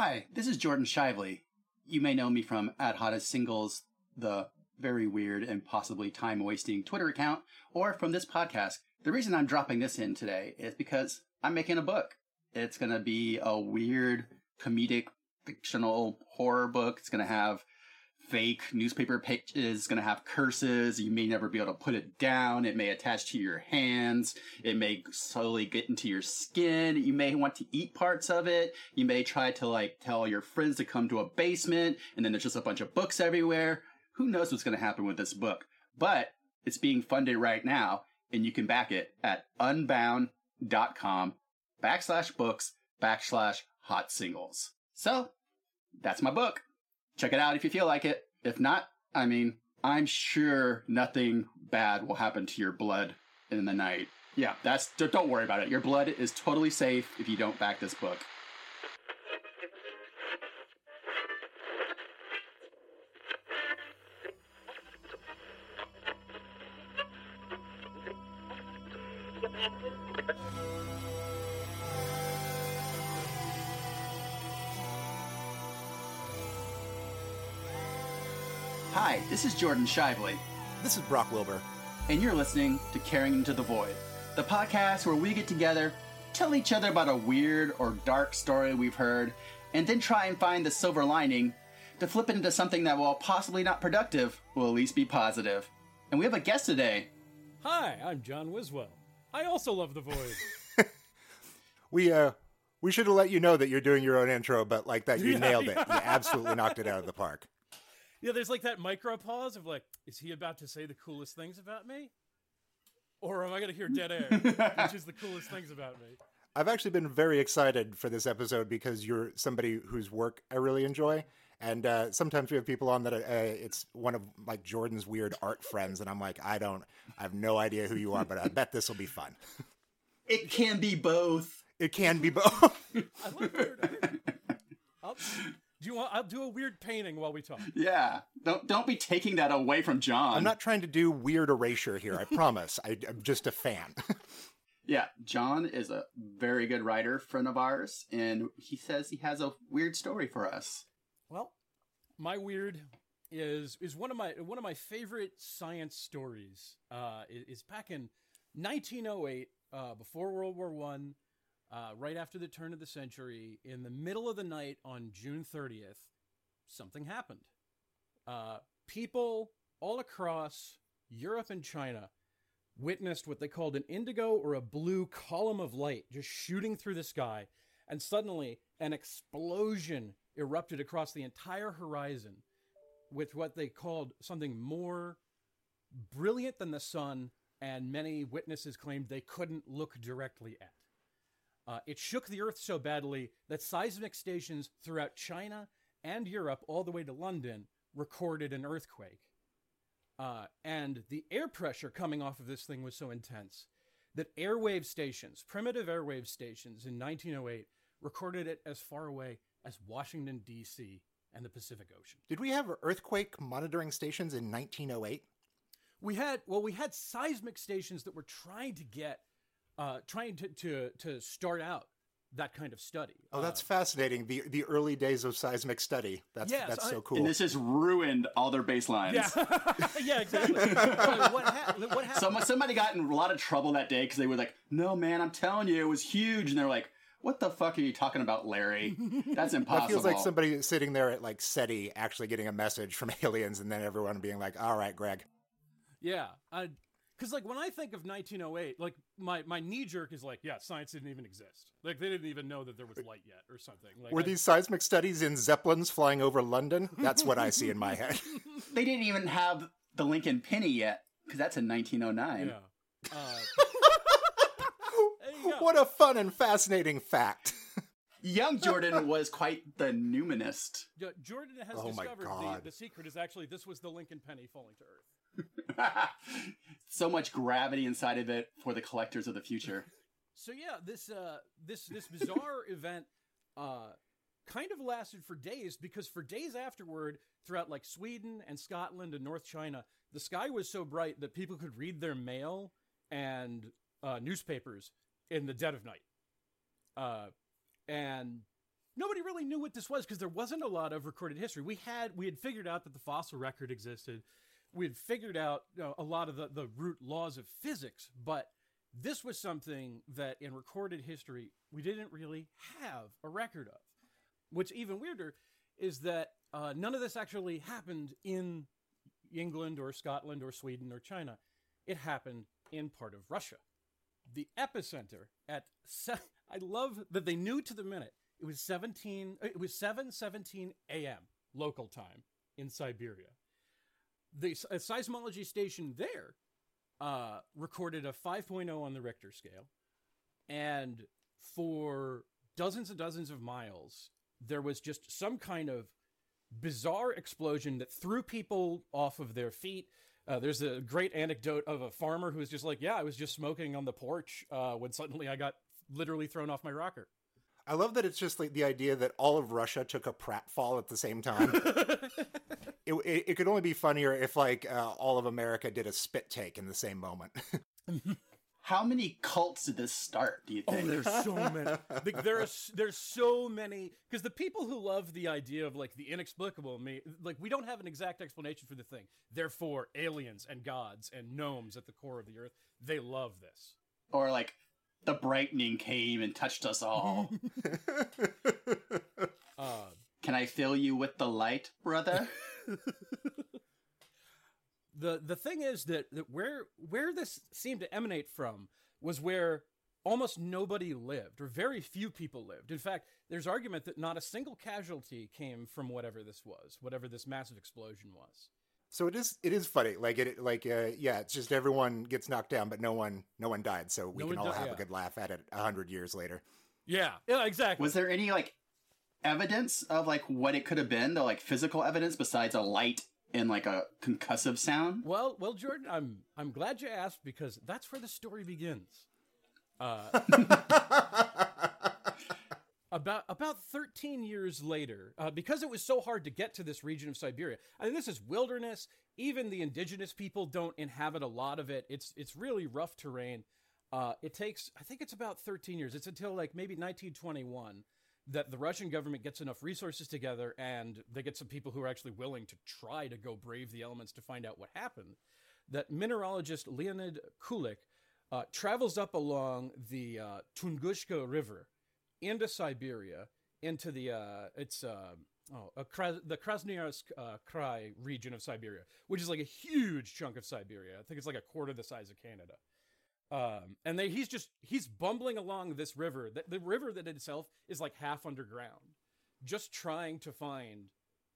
Hi, this is Jordan Shiveley. You may know me from at Hottest Singles, the very weird and possibly time wasting Twitter account, or from this podcast. The reason I'm dropping this in today is because I'm making a book. It's going to be a weird, comedic, fictional horror book. It's going to have fake newspaper pages, going to have curses. You may never be able to put it down. It may attach to your hands. It may slowly get into your skin. You may want to eat parts of it. You may try to like tell your friends to come to a basement and then there's just a bunch of books everywhere. Who knows what's going to happen with this book? But it's being funded right now and you can back it at unbound.com backslash books backslash hot singles. So that's my book. Check it out if you feel like it. If not, I mean, I'm sure nothing bad will happen to your blood in the night. Yeah, that's don't worry about it. Your blood is totally safe if you don't back this book. This is Jordan Shiveley, This is Brock Wilbur. and you're listening to Caring Into the Void, the podcast where we get together, tell each other about a weird or dark story we've heard, and then try and find the silver lining to flip it into something that, while possibly not productive, will at least be positive. And we have a guest today. Hi, I'm John Wiswell. I also love the void. We uh we should have let you know that you're doing your own intro, but like that you Yeah, nailed it. You absolutely knocked it out of the park. Yeah, there's like that micro pause of like, is he about to say the coolest things about me? Or am I going to hear dead air, which is the coolest things about me? I've actually been very excited for this episode because you're somebody whose work I really enjoy. And uh, sometimes we have people on that uh, it's one of like Jordan's weird art friends, and I'm like, I don't, I have no idea who you are, but I bet this will be fun. It can be both. It can be both. I like weird. I'll, do you want? I'll do a weird painting while we talk. Yeah, don't don't be taking that away from John. I'm not trying to do weird erasure here. I promise. I, I'm just a fan. Yeah, John is a very good writer, friend of ours, and he says he has a weird story for us. Well, my weird is is one of my one of my favorite science stories. Uh, is, is back in 1908, uh, before World War One, uh, right after the turn of the century, in the middle of the night on June 30th, something happened. Uh, people all across Europe and China witnessed what they called an indigo or a blue column of light just shooting through the sky, and suddenly an explosion erupted across the entire horizon with what they called something more brilliant than the sun, and many witnesses claimed they couldn't look directly at. Uh, it shook the earth so badly that seismic stations throughout China and Europe, all the way to London, recorded an earthquake. Uh, and the air pressure coming off of this thing was so intense that airwave stations, primitive airwave stations in 1908, recorded it as far away as Washington, D.C. and the Pacific Ocean. Did we have earthquake monitoring stations in 1908? We had, well, we had seismic stations that were trying to get, uh, trying to, to, to start out that kind of study. Oh, that's fascinating. The the early days of seismic study. That's Yes, that's I- so cool. And this has ruined all their baselines. Yeah, yeah, exactly. What, ha- what happened? Someone, somebody got in a lot of trouble that day because they were like, "No, man, I'm telling you, it was huge," and they're like, "What the fuck are you talking about, Larry? That's impossible." That feels like somebody sitting there at like SETI actually getting a message from aliens, and then everyone being like, "All right, Greg." Yeah, because like when I think of 1908, like my my knee jerk is like, yeah, science didn't even exist. Like they didn't even know that there was light yet or something. Like, Were I- these seismic studies in zeppelins flying over London? That's what I see in my head. they didn't even have the Lincoln penny yet because that's in 1909. Yeah. Uh, there you go. what a fun and fascinating fact. Young Jordan was quite the numinist. Jo- Jordan has Oh discovered the, the secret is actually this was the Lincoln penny falling to Earth. so much gravity inside of it for the collectors of the future. So yeah, this uh this this bizarre event uh kind of lasted for days because for days afterward throughout like Sweden and Scotland and North China, the sky was so bright that people could read their mail and uh, newspapers in the dead of night. Uh and nobody really knew what this was because there wasn't a lot of recorded history. We had we had figured out that the fossil record existed. We had figured out you know, a lot of the, the root laws of physics, but this was something that in recorded history we didn't really have a record of. What's even weirder is that uh, none of this actually happened in England or Scotland or Sweden or China. It happened in part of Russia. The epicenter at se- I love that they knew to the minute. It was 17 it was 7:17 a.m. local time in Siberia. The a seismology station there uh, recorded a 5.0 on the Richter scale, and for dozens and dozens of miles, there was just some kind of bizarre explosion that threw people off of their feet. Uh, there's a great anecdote of a farmer who was just like, "Yeah, I was just smoking on the porch uh, when suddenly I got literally thrown off my rocker." I love that it's just like the idea that all of Russia took a pratfall at the same time. it, it, it, could only be funnier if like uh, all of America did a spit take in the same moment. How many cults did this start? Do you think? Oh, think? there's so many. Like, there are there's so many because the people who love the idea of like the inexplicable, me like we don't have an exact explanation for the thing. Therefore, aliens and gods and gnomes at the core of the earth, they love this. or like the brightening came and touched us all. Uh, Can I fill you with the light, brother? the the thing is that, that where where this seemed to emanate from was where almost nobody lived or very few people lived in fact there's argument that not a single casualty came from whatever this was whatever this massive explosion was so it is it is funny like it like uh, yeah it's just everyone gets knocked down but no one no one died so we No can all di- have yeah. a good laugh at it a hundred years later yeah yeah exactly Was there any like evidence of like what it could have been? The like physical evidence besides a light and like a concussive sound? well well jordan i'm i'm glad you asked because that's where the story begins uh about about 13 years later uh, because it was so hard to get to this region of siberia i mean this is wilderness. Even the indigenous people don't inhabit a lot of it. It's it's really rough terrain. Uh, it takes i think it's about 13 years. It's until like maybe 1921 that the russian government gets enough resources together and they get some people who are actually willing to try to go brave the elements to find out what happened that mineralogist leonid kulik uh, travels up along the uh, tunguska river into Siberia, into the uh, it's uh, oh Kras- the Krasnoyarsk uh, Krai region of Siberia, which is like a huge chunk of Siberia. I think it's like a quarter the size of Canada. Um, and they, he's just he's bumbling along this river. The, the river that itself is like half underground, just trying to find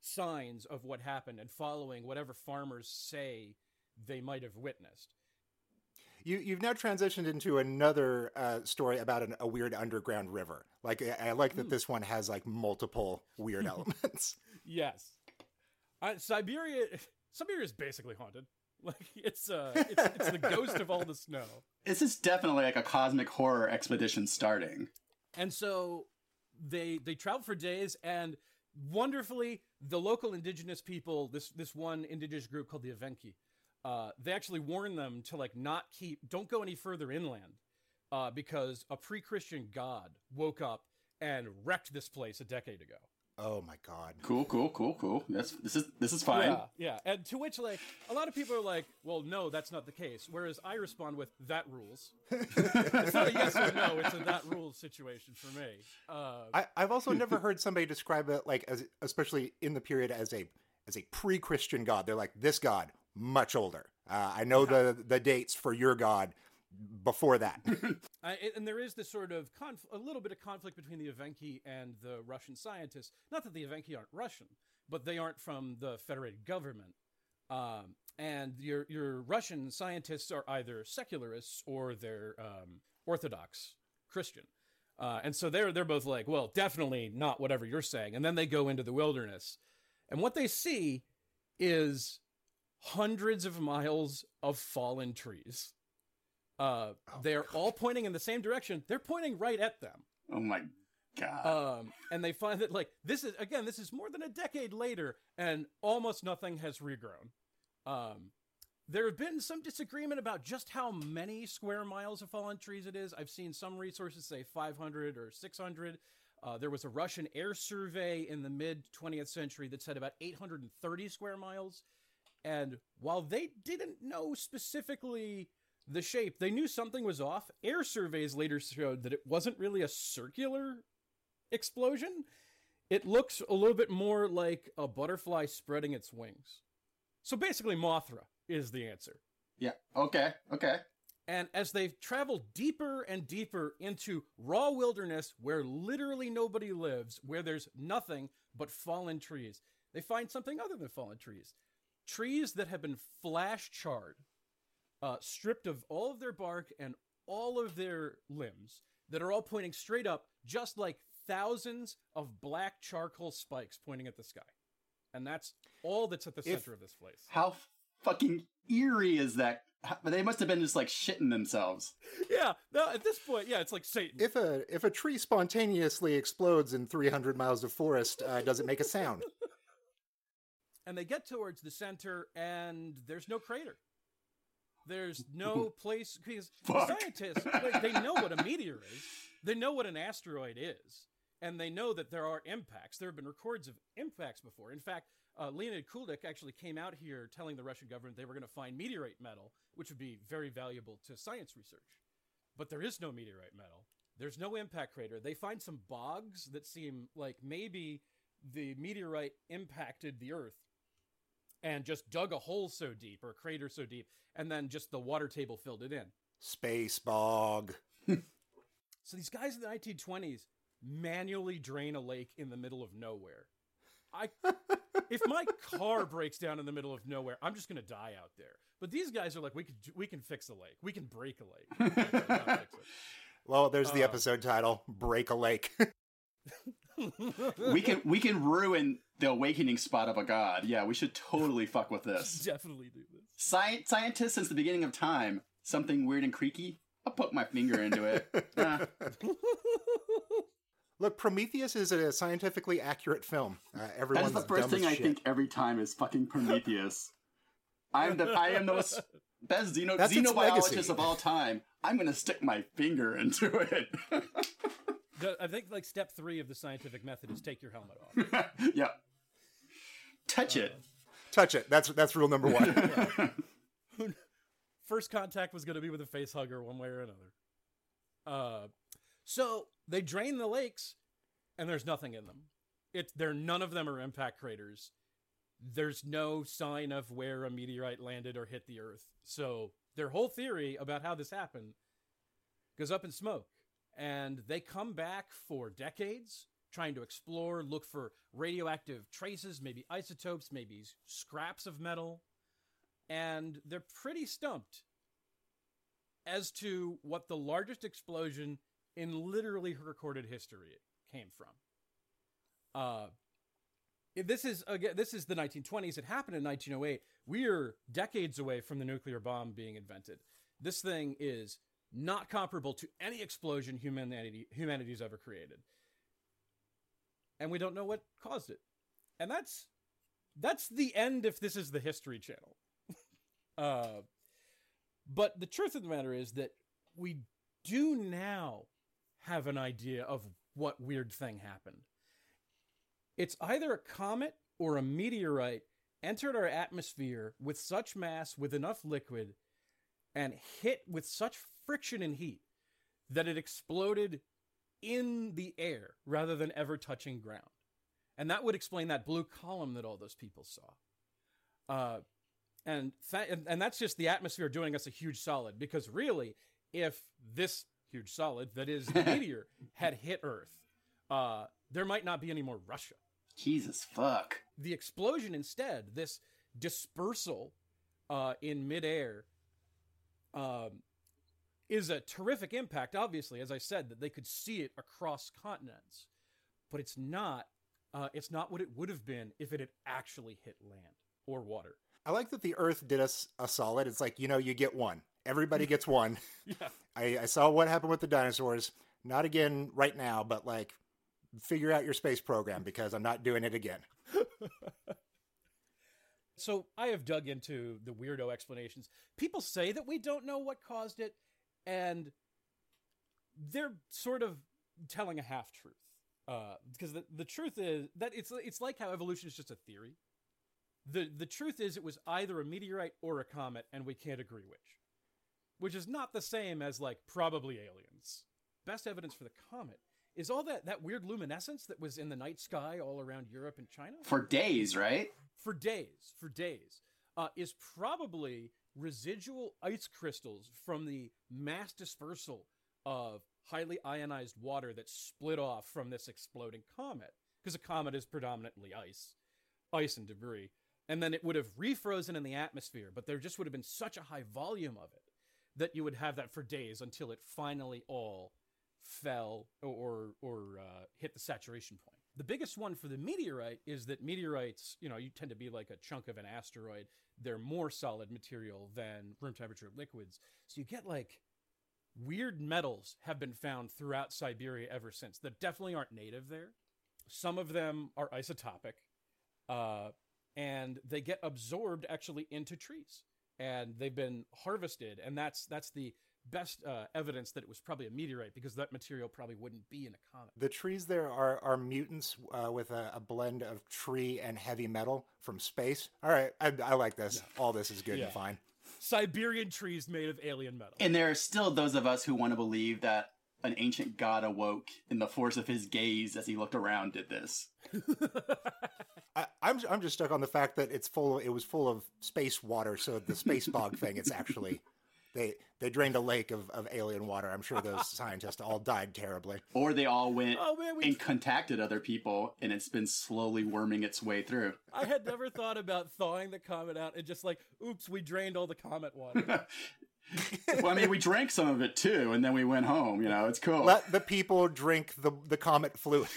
signs of what happened and following whatever farmers say they might have witnessed. You, you've now transitioned into another uh, story about an, a weird underground river. Like I, I like that this one has like multiple weird elements. Yes, uh, Siberia. Siberia is basically haunted. Like it's uh, it's, it's the ghost of all the snow. This is definitely like a cosmic horror expedition starting. And so they they travel for days, and wonderfully, the local indigenous people, this this one indigenous group called the Evenki, uh, they actually warn them to like not keep, don't go any further inland, uh, because a pre-Christian god woke up and wrecked this place a decade ago. oh my god. Cool, cool, cool, cool. That's this is this is fine. Yeah, yeah. And to which, like, a lot of people are like, well, no, that's not the case. Whereas I respond with, that rules. it's not a yes or no, it's a that rules situation for me. Uh, I, I've also never heard somebody describe it like as especially in the period as a as a pre-Christian god. They're like this god much older. Uh, I know the the dates for your god before that. I, and there is this sort of conf- a little bit of conflict between the Evenki and the Russian scientists. Not that the Evenki aren't Russian, but they aren't from the federated government. Um, and your your Russian scientists are either secularists or they're um, Orthodox Christian. Uh, and so they're they're both like, well, definitely not whatever you're saying. And then they go into the wilderness, and what they see is hundreds of miles of fallen trees. Uh, they're all pointing in the same direction. They're pointing right at them. Oh my god. Um, and they find that like this is again, this is more than a decade later, and almost nothing has regrown. Um, there have been some disagreement about just how many square miles of fallen trees it is. I've seen some resources say 500 or 600. Uh, there was a Russian air survey in the mid 20th century that said about 830 square miles. And while they didn't know specifically the shape, they knew something was off. Air surveys later showed that it wasn't really a circular explosion. It looks a little bit more like a butterfly spreading its wings. So basically, Mothra is the answer. Yeah. Okay. Okay. And as they've traveled deeper and deeper into raw wilderness where literally nobody lives, where there's nothing but fallen trees, they find something other than fallen trees. Trees that have been flash charred, uh, stripped of all of their bark and all of their limbs, that are all pointing straight up, just like thousands of black charcoal spikes pointing at the sky. And that's all that's at the If- center of this place. How fucking eerie is that? How- They must have been just like shitting themselves. Yeah, no, at this point, yeah, it's like Satan. If a if a tree spontaneously explodes in 300 miles of forest, uh, does it make a sound? and they get towards the center and there's no crater. There's no place because Fuck. scientists like, they know what a meteor is. They know what an asteroid is and they know that there are impacts. There have been records of impacts before. In fact uh, leonid kulik actually came out here telling the russian government they were going to find meteorite metal which would be very valuable to science research. But there is no meteorite metal. There's no impact crater. They find some bogs that seem like maybe the meteorite impacted the earth and just dug a hole so deep or a crater so deep and then just the water table filled it in Space bog. so these guys in the 1920s manually drain a lake in the middle of nowhere i if my car breaks down in the middle of nowhere i'm just going to die out there but these guys are like we can we can fix a lake we can break a lake We can fix it. Well, there's the Uh, episode title: Break a Lake. we can we can ruin the awakening spot of a god. Yeah, we should totally fuck with this. definitely do this Sci- scientists since the beginning of time. Something weird and creaky. I'll poke my finger into it. Look, Prometheus is a scientifically accurate film. Uh, everyone's is the first thing I shit. think every time is fucking Prometheus. I'm the I am the most best xeno, That's xenobiologist of all time. I'm gonna stick my finger into it. I think like step three of the scientific method is take your helmet off yeah. Touch it. Touch it. That's that's rule number one. first contact was going to be with a face hugger one way or another. Uh, so they drain the lakes, and there's nothing in them. It there none of them are impact craters. There's no sign of where a meteorite landed or hit the Earth. So their whole theory about how this happened goes up in smoke, and they come back for decades trying to explore, look for radioactive traces, maybe isotopes, maybe scraps of metal and they're pretty stumped as to what the largest explosion in literally recorded history came from. Uh, this is again, this is the 1920s. It happened in 1908. We're decades away from the nuclear bomb being invented. This thing is not comparable to any explosion humanity humanity's ever created, and we don't know what caused it. And that's that's the end. If this is the History Channel. Uh, but the truth of the matter is that we do now have an idea of what weird thing happened. It's either a comet or a meteorite entered our atmosphere with such mass, with enough liquid, and hit with such friction and heat that it exploded in the air rather than ever touching ground. And that would explain that blue column that all those people saw. Uh, and, th- and that's just the atmosphere doing us a huge solid because really if this huge solid that is the meteor had hit earth uh there might not be any more russia Jesus fuck. the explosion instead this dispersal uh in midair um is a terrific impact obviously as i said that they could see it across continents but it's not uh it's not what it would have been if it had actually hit land or water I like that the Earth did us a solid. It's like you know, you get one. Everybody gets one. yeah I, I saw what happened with the dinosaurs. Not again right now, but like figure out your space program because I'm not doing it again. So I have dug into the weirdo explanations. People say that we don't know what caused it, and they're sort of telling a half truth. Uh, because the, the truth is that it's it's like how evolution is just a theory. The the truth is it was either a meteorite or a comet, and we can't agree which. Which is not the same as like probably aliens. Best evidence for the comet is all that that weird luminescence that was in the night sky all around Europe and China For days, right? for days, for days, uh, is probably residual ice crystals from the mass dispersal of highly ionized water that split off from this exploding comet. Because a comet is predominantly ice, ice and debris. And then it would have refrozen in the atmosphere, but there just would have been such a high volume of it that you would have that for days until it finally all fell or or uh, hit the saturation point. The biggest one for the meteorite is that meteorites, you know, you tend to be like a chunk of an asteroid. They're more solid material than room temperature liquids. So you get like weird metals have been found throughout Siberia ever since that definitely aren't native there. Some of them are isotopic, uh, and they get absorbed actually into trees, and they've been harvested, and that's that's the best uh, evidence that it was probably a meteorite because that material probably wouldn't be in a comet. The trees there are, are mutants uh, with a, a blend of tree and heavy metal from space. All right, I, I like this. All this is good Yeah. and fine. Siberian trees made of alien metal. And there are still those of us who want to believe that an ancient god awoke in the force of his gaze as he looked around did this. I, I'm I'm just stuck on the fact that it's full. It was full of space water. So the space bog thing. It's actually they they drained a lake of, of alien water. I'm sure those scientists all died terribly. Or they all went Oh, man, we- and contacted other people and it's been slowly worming its way through. I had never thought about thawing the comet out and just like, oops, we drained all the comet water. well, I mean, we drank some of it too, and then we went home. You know, it's cool. Let the people drink the the comet fluid.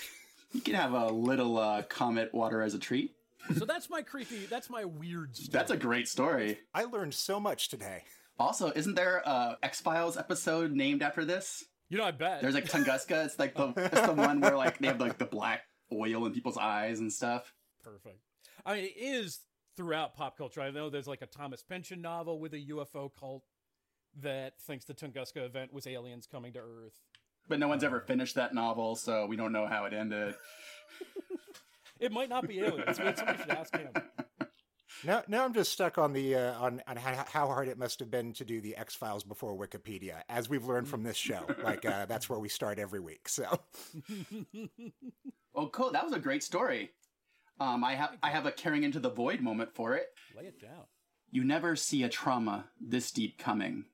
you can have a little uh, comet water as a treat. so that's my creepy, that's my weird story. That's a great story. I learned so much today. Also, isn't there a X Files episode named after this? you know, I bet. There's like Tunguska. It's like the it's the one where like they have like the black oil in people's eyes and stuff. Perfect. I mean, it is throughout pop culture. I know there's like a Thomas Pynchon novel with a UFO cult that thinks the Tunguska event was aliens coming to Earth. But no one's uh, ever finished that novel, so we don't know how it ended. It might not be aliens, somebody should ask him. Now, now I'm just stuck on the uh, on on how, how hard it must have been to do the X Files before Wikipedia, as we've learned from this show. Like uh, that's where we start every week. So Oh, cool! That was a great story. Um, I have I have a caring into the void moment for it. Lay it down. You never see a trauma this deep coming.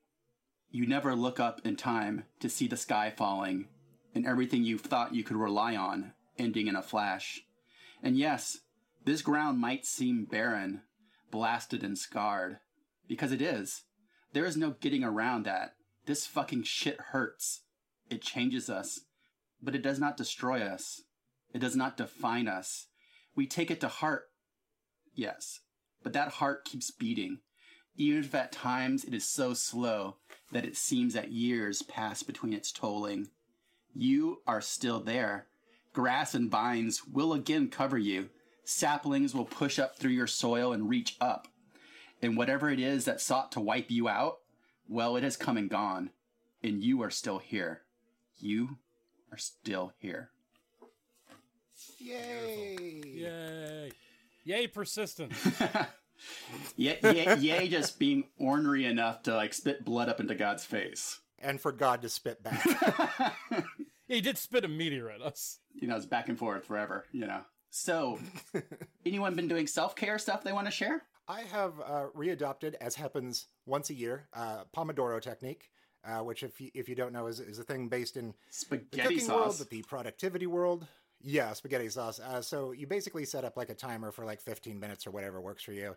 You never look up in time to see the sky falling and everything you thought you could rely on ending in a flash. And yes, this ground might seem barren, blasted and scarred, because it is. There is no getting around that. This fucking shit hurts. It changes us, but it does not destroy us. It does not define us. We take it to heart. Yes, but that heart keeps beating, even if at times it is so slow that it seems that years pass between its tolling. You are still there. Grass and vines will again cover you. Saplings will push up through your soil and reach up. And whatever it is that sought to wipe you out, well, it has come and gone. And you are still here. You are still here. yay! Yay. Yay, persistence. Yay, yay, yay just being ornery enough to like spit blood up into God's face. And for God to spit back. yeah, he did spit a meteor at us. you know, it's back and forth forever, you know. So, anyone been doing self care stuff they want to share? I have uh, readopted, as happens once a year, uh, Pomodoro technique, uh, which, if you, if you don't know, is, is a thing based in the Spaghetti cooking world, sauce. but the productivity world. Yeah, spaghetti sauce. Uh, so you basically set up like a timer for like 15 minutes or whatever works for you.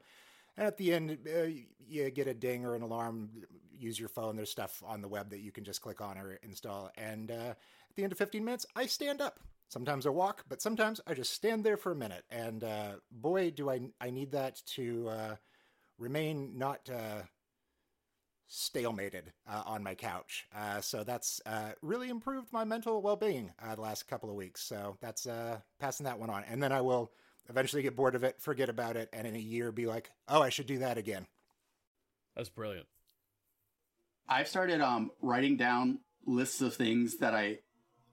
And at the end, uh, you- get a ding or an alarm. Use your phone. There's stuff on the web that you can just click on or install. And uh, at the end of 15 minutes, I stand up. Sometimes I walk, but sometimes I just stand there for a minute. And uh, boy, do I I need that to uh, remain not uh, stalemated uh, on my couch. Uh, so that's uh, really improved my mental well being uh, the last couple of weeks. So that's passing that one on. And then I will eventually get bored of it, forget about it, and in a year be like, oh, I should do that again. That's brilliant. I've started um writing down lists of things that I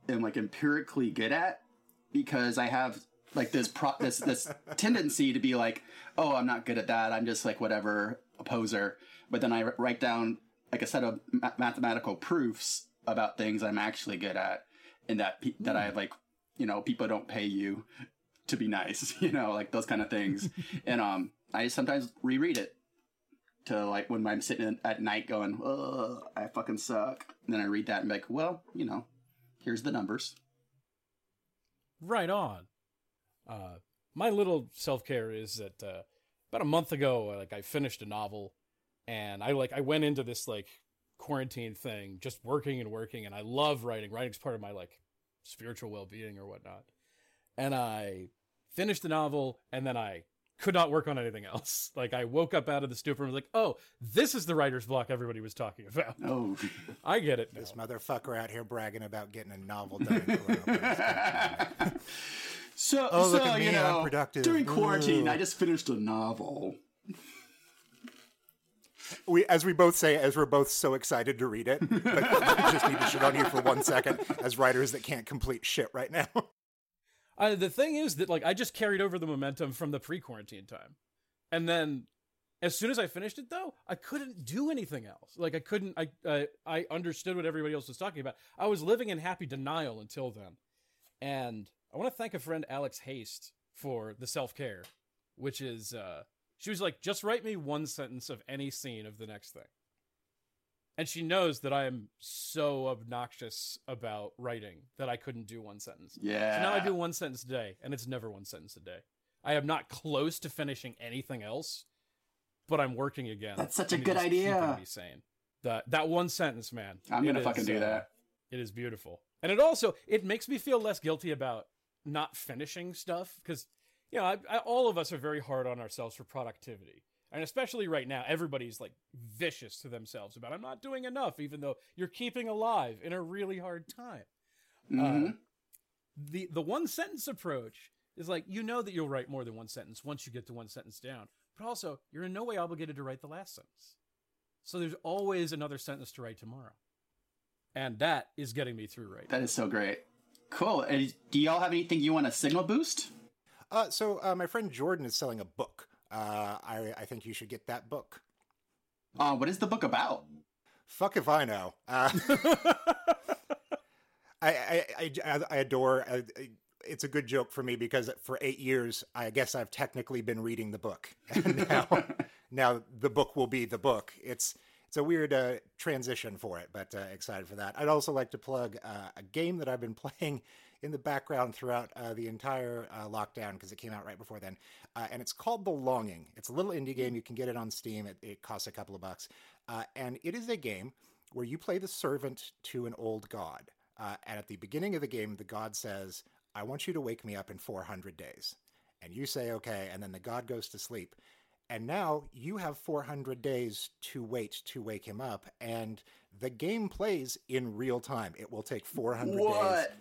am like empirically good at because I have like this pro- this this tendency to be like, oh, I'm not good at that. I'm just like whatever a poser. But then I write down like a set of ma- mathematical proofs about things I'm actually good at, and that pe- that I like, you know, people don't pay you to be nice, you know, like those kind of things. and um, I sometimes reread it to like when I'm sitting at night going, oh, I fucking suck. And then I read that and be like, well, you know, here's the numbers. Right on. Uh, my little self care is that uh, about a month ago, like I finished a novel, and I like I went into this like quarantine thing, just working and working, and I love writing. Writing's part of my like spiritual well being or whatnot. And I finished the novel, and then I could not work on anything else. Like I woke up out of the stupor and was like, "Oh, this is the writer's block everybody was talking about." Oh, I get it. Now. This motherfucker out here bragging about getting a novel done. so Oh, look so at me, you I'm know, productive. during quarantine, Ooh. I just finished a novel. we, as we both say, as we're both so excited to read it, but we just need to shit on you for one second as writers that can't complete shit right now. Uh, the thing is that like I just carried over the momentum from the pre-quarantine time, and then as soon as I finished it, though, I couldn't do anything else. Like I couldn't. I uh, I understood what everybody else was talking about. I was living in happy denial until then, and I want to thank a friend Alex Haste for the self care, which is uh, she was like, just write me one sentence of any scene of the next thing. And she knows that I am so obnoxious about writing that I couldn't do one sentence. Yeah. So now I do one sentence a day, and it's never one sentence a day. I am not close to finishing anything else, but I'm working again. That's such a good idea. me sane. That that one sentence, man. I'm gonna it fucking do uh, that. It is beautiful, and it also it makes me feel less guilty about not finishing stuff because you know I, I, all of us are very hard on ourselves for productivity. And especially right now, everybody's like vicious to themselves about I'm not doing enough, even though you're keeping alive in a really hard time Mhm. uh, the the one sentence approach is like you know that you'll write more than one sentence once you get to one sentence down but also you're in no way obligated to write the last sentence so there's always another sentence to write tomorrow and that is getting me through right now. that is so great. Cool. And do y'all have anything you want to signal boost? Uh, so uh, my friend Jordan is selling a book. Uh, I, I think you should get that book. Uh, what is the book about? Fuck if I know. Uh, I, I, I, I adore. I, it's a good joke for me because for eight years, I guess I've technically been reading the book, and now, now the book will be the book. It's it's a weird uh, transition for it, but uh, excited for that. I'd also like to plug uh, a game that I've been playing in the background throughout uh, the entire uh, lockdown because it came out right before then, uh, and it's called The Longing. It's a little indie game. You can get it on Steam. It, it costs a couple of bucks, uh, and it is a game where you play the servant to an old god. Uh, and at the beginning of the game, the god says, I want you to wake me up in 400 days. And you say, okay. And then the god goes to sleep. And now you have 400 days to wait to wake him up. And the game plays in real time. It will take 400 days What?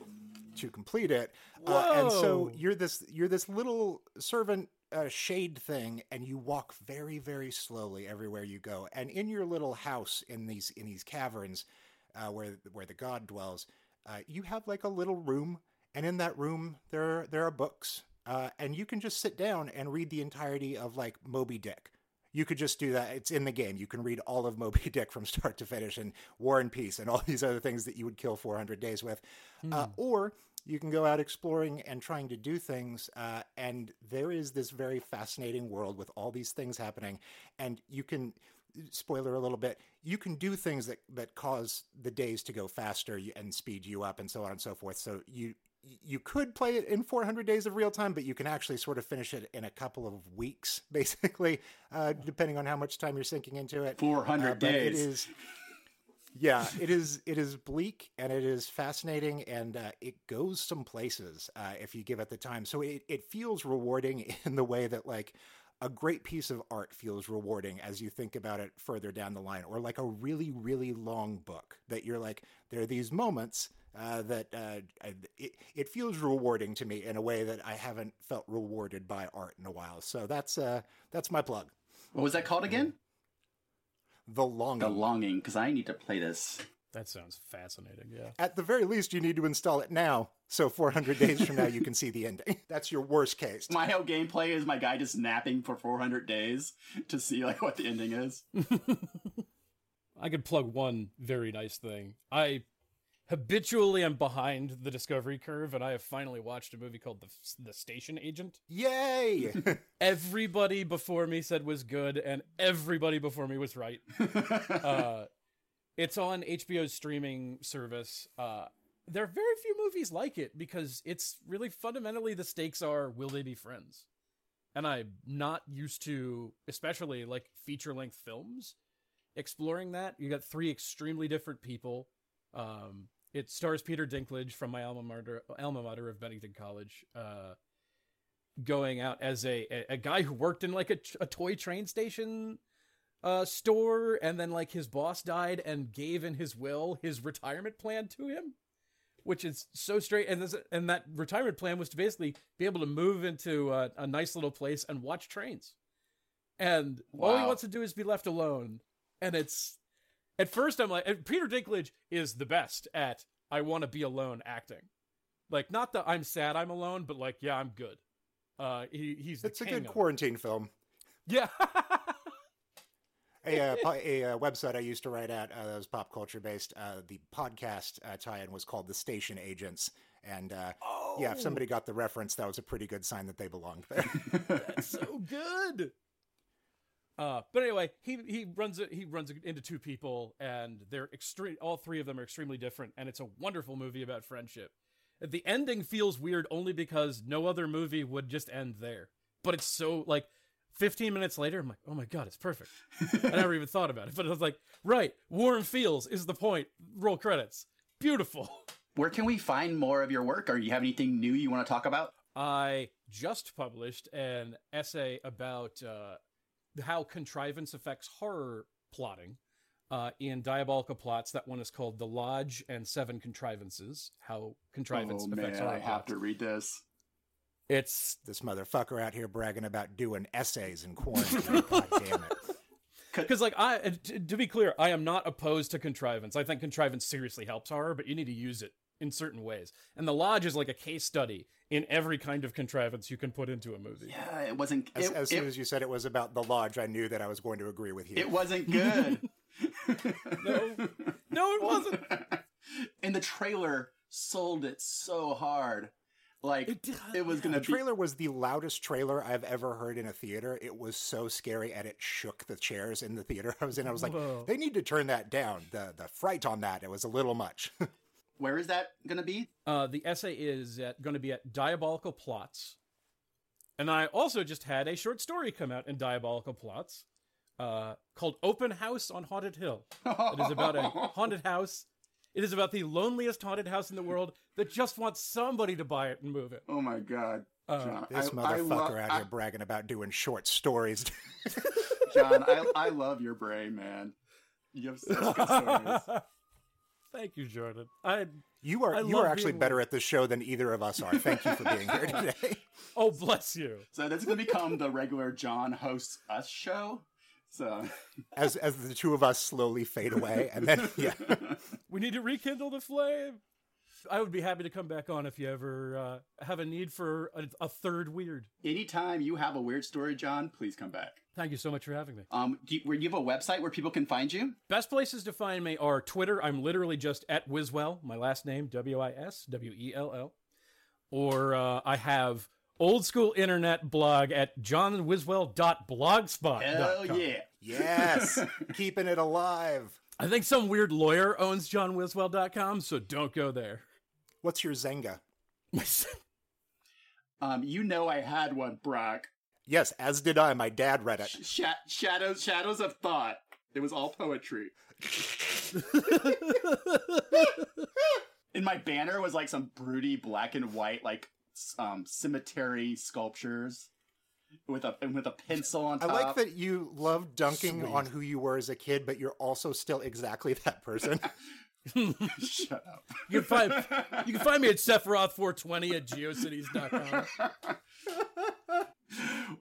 To complete it. Uh, and so you're this you're this little servant uh, shade thing, and you walk very very slowly everywhere you go. And in your little house in these in these caverns uh, where where the god dwells, uh, you have like a little room, and in that room there there are books, uh, and you can just sit down and read the entirety of like Moby Dick. You could just do that. It's in the game. You can read all of Moby Dick from start to finish, and War and Peace, and all these other things that you would kill 400 days with. Uh, or you can go out exploring and trying to do things. Uh, and there is this very fascinating world with all these things happening. And you can, spoiler a little bit, you can do things that, that cause the days to go faster and speed you up and so on and so forth. So you, you could play it in 400 days of real time, but you can actually sort of finish it in a couple of weeks, basically, uh, depending on how much time you're sinking into it. 400 Uh, days. is, yeah, it is. It is bleak and it is fascinating, and uh, it goes some places uh, if you give it the time. So it it feels rewarding in the way that like a great piece of art feels rewarding as you think about it further down the line, or like a really really long book that you're like there are these moments. Uh, that uh, I- it, it feels rewarding to me in a way that I haven't felt rewarded by art in a while. So that's uh, that's my plug. What was that called again? The longing. The Longing, because I need to play this. that sounds fascinating yeah At the very least, you need to install it now So 400 days from now, you can see the ending. That's your worst case. My whole gameplay is my guy just napping for 400 days to see like what the ending is. I could plug one very nice thing. I habitually I'm behind the discovery curve, and I have finally watched a movie called The, the Station Agent. Yay! Everybody before me said was good, and everybody before me was right. uh, it's on HBO's streaming service. Uh, there are very few movies like it because it's really fundamentally the stakes are will they be friends? And I'm not used to, especially like feature length films, exploring that. You got three extremely different people. Um, it stars Peter Dinklage from my alma mater, alma mater of Bennington College, uh, going out as a, a, a guy who worked in like a, a toy train station uh, store, and then like his boss died and gave in his will his retirement plan to him, which is so straight. And this and that retirement plan was to basically be able to move into a, a nice little place and watch trains, and all he wants to do is be left alone. And it's at first I'm like, Peter Dinklage is the best at I want to be alone acting. Like not that I'm sad I'm alone, but like yeah I'm good. Uh, he he's the It's a good quarantine film. Yeah. A, uh, a, uh website I used to write at uh, that was pop culture based. Uh, the podcast uh, tie-in was called The Station Agents, and uh, yeah, if somebody got the reference, that was a pretty good sign that they belonged there. That's so good. Uh, but anyway, he he runs it. He runs into two people, and they're extreme. All three of them are extremely different, and it's a wonderful movie about friendship. The ending feels weird only because no other movie would just end there. But it's so like. 15 minutes later, I'm like, oh my god, it's perfect. I never even thought about it, but I was like, right, warm feels is the point. Roll credits. Beautiful. Where can we find more of your work? Or you have anything new you want to talk about? I just published an essay about uh, how contrivance affects horror plotting uh, in Diabolical Plots. That one is called The Lodge and Seven Contrivances How Contrivance oh Affects man, Horror I have Plots. to read this. It's this motherfucker out here bragging about doing essays in quarantine. God damn it. because, like, I uh, to be clear, I am not opposed to contrivance. I think contrivance seriously helps horror, but you need to use it in certain ways. And The Lodge is like a case study in every kind of contrivance you can put into a movie. Yeah, it wasn't. As, it, as it- soon as you said it was about the lodge, I knew that I was going to agree with you. it wasn't good. No, no, it wasn't. and the trailer sold it so hard. Like It it, was gonna the be. trailer was the loudest trailer I've ever heard in a theater. It was so scary and it shook the chairs in the theater I was in. I was like, Whoa. they need to turn that down. The the fright on that, it was a little much. Where is that gonna be? Uh, the essay is going to be at Diabolical Plots. And I also just had a short story come out in Diabolical Plots uh, called Open House on Haunted Hill. It is about a haunted house. It is about the loneliest haunted house in the world that just wants somebody to buy it and move it. Oh my god, Uh, John! this I, motherfucker I lo- out I- here bragging about doing short stories. John, I, I love your brain, man. You have such good stories. Thank you, Jordan. I You are I you are actually being better at this show than either of us are. Thank you for being here today. oh bless you. So this is gonna become the regular John hosts us show. So As as the two of us slowly fade away, and then yeah, We need to rekindle the flame. I would be happy to come back on if you ever uh, have a need for a, a third weird. anytime you have a weird story, John, please come back. Thank you so much for having me. Um, do you, where you have a website where people can find you? Best places to find me are Twitter. I'm literally just at Wiswell, my last name, W I S W E L L. Or uh, I have old school internet blog at johnwiswell.blogspot. Hell yeah! yes, keeping it alive. I think some weird lawyer owns johnwiswell.com, so don't go there. What's your Xanga? Um, you know I had one, Brock. Yes, as did I. My dad read it. Sh- shadows, shadows of thought. It was all poetry. And my banner was like some broody black and white, like um, cemetery sculptures with a and with a pencil on top. I like that you love dunking Sweet. on who you were as a kid, but you're also still exactly that person. Shut up. You can find you can find me at Sephiroth420 at geocities.com.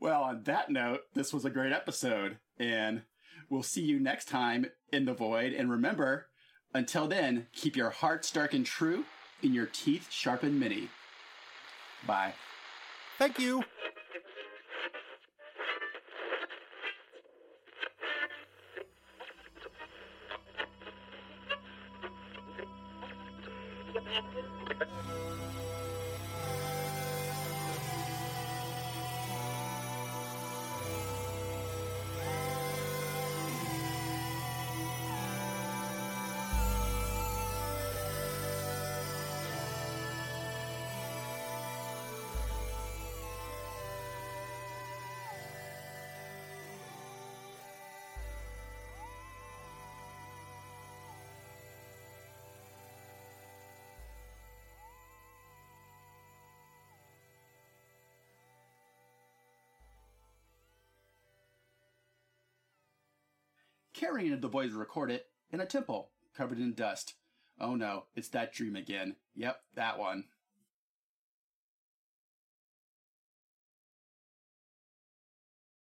well, on that note, this was a great episode, and we'll see you next time in the void. And remember, until then, keep your hearts dark and true, and your teeth sharp and mini. Bye. Thank you. Caring Into the Void record it in a temple covered in dust. Oh no, it's that dream again. Yep, that one.